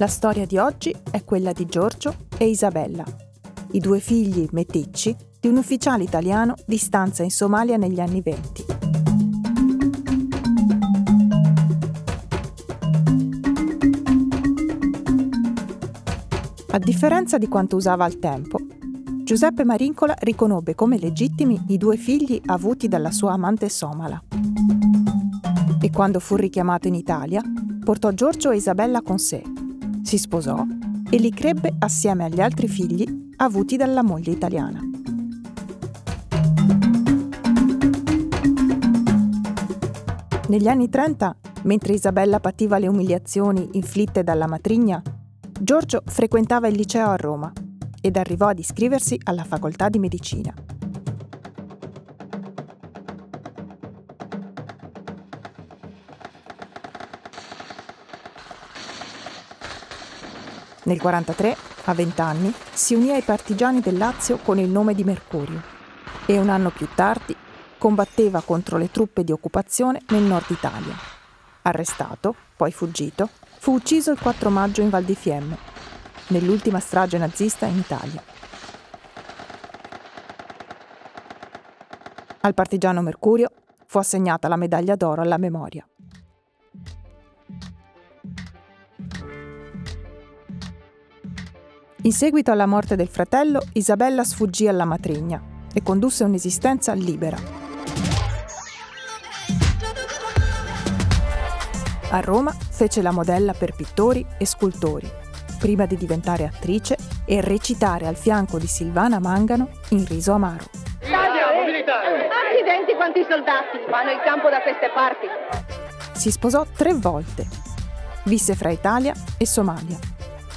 La storia di oggi è quella di Giorgio e Isabella, i due figli meticci di un ufficiale italiano di stanza in Somalia negli anni venti. A differenza di quanto usava al tempo, Giuseppe Marincola riconobbe come legittimi i due figli avuti dalla sua amante somala. E quando fu richiamato in Italia, portò Giorgio e Isabella con sé si sposò e li crebbe assieme agli altri figli avuti dalla moglie italiana. Negli anni 30, mentre Isabella pativa le umiliazioni inflitte dalla matrigna, Giorgio frequentava il liceo a Roma ed arrivò ad iscriversi alla facoltà di medicina. Nel 1943, a 20 anni, si unì ai partigiani del Lazio con il nome di Mercurio e un anno più tardi combatteva contro le truppe di occupazione nel nord Italia. Arrestato, poi fuggito, fu ucciso il 4 maggio in Val di Fiemme, nell'ultima strage nazista in Italia. Al partigiano Mercurio fu assegnata la medaglia d'oro alla memoria. In seguito alla morte del fratello, Isabella sfuggì alla matrigna e condusse un'esistenza libera. A Roma fece la modella per pittori e scultori, prima di diventare attrice e recitare al fianco di Silvana Mangano in Riso Amaro. Accidenti quanti soldati vanno in campo da queste parti. Si sposò tre volte. Visse fra Italia e Somalia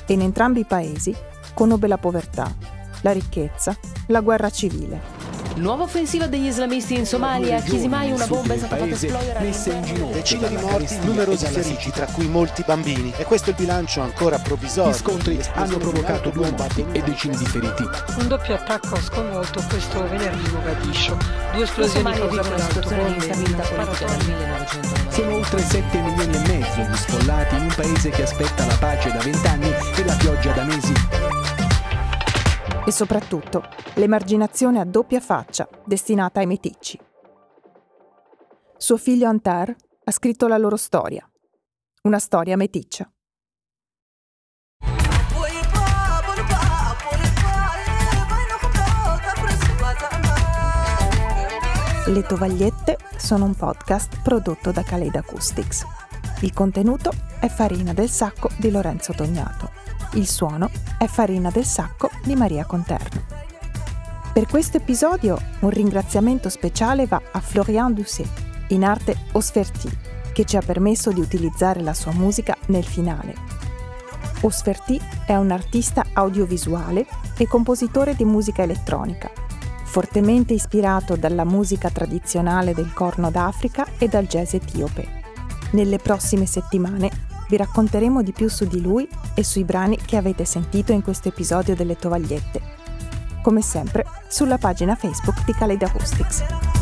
e in entrambi i paesi conobbe la povertà, la ricchezza, la guerra civile. Nuova offensiva degli islamisti in Somalia, Chisimai una bomba è stata fatta esplodere. Messe in ginocchio, decine di morti, numerosi feriti, tra cui molti bambini. E questo è il bilancio ancora provvisorio. Gli scontri hanno provocato due morti e decine di feriti. Un doppio attacco ha sconvolto questo venerdì Mogadiscio. Due esplosioni causate da autobombe Sono oltre 7 milioni e mezzo di sfollati in un paese che aspetta la pace da vent'anni e la pioggia da mesi e soprattutto l'emarginazione a doppia faccia destinata ai meticci. Suo figlio Antar ha scritto la loro storia, una storia meticcia. Le tovagliette sono un podcast prodotto da Kaleid Acoustics. Il contenuto è Farina del Sacco di Lorenzo Tognato. Il suono è Farina del Sacco di Maria Conterno. Per questo episodio un ringraziamento speciale va a Florian Doucet, in arte Osferti, che ci ha permesso di utilizzare la sua musica nel finale. Osferti è un artista audiovisuale e compositore di musica elettronica, fortemente ispirato dalla musica tradizionale del Corno d'Africa e dal jazz etiope. Nelle prossime settimane vi racconteremo di più su di lui e sui brani che avete sentito in questo episodio delle tovagliette. Come sempre, sulla pagina Facebook di Kaleid Acoustics.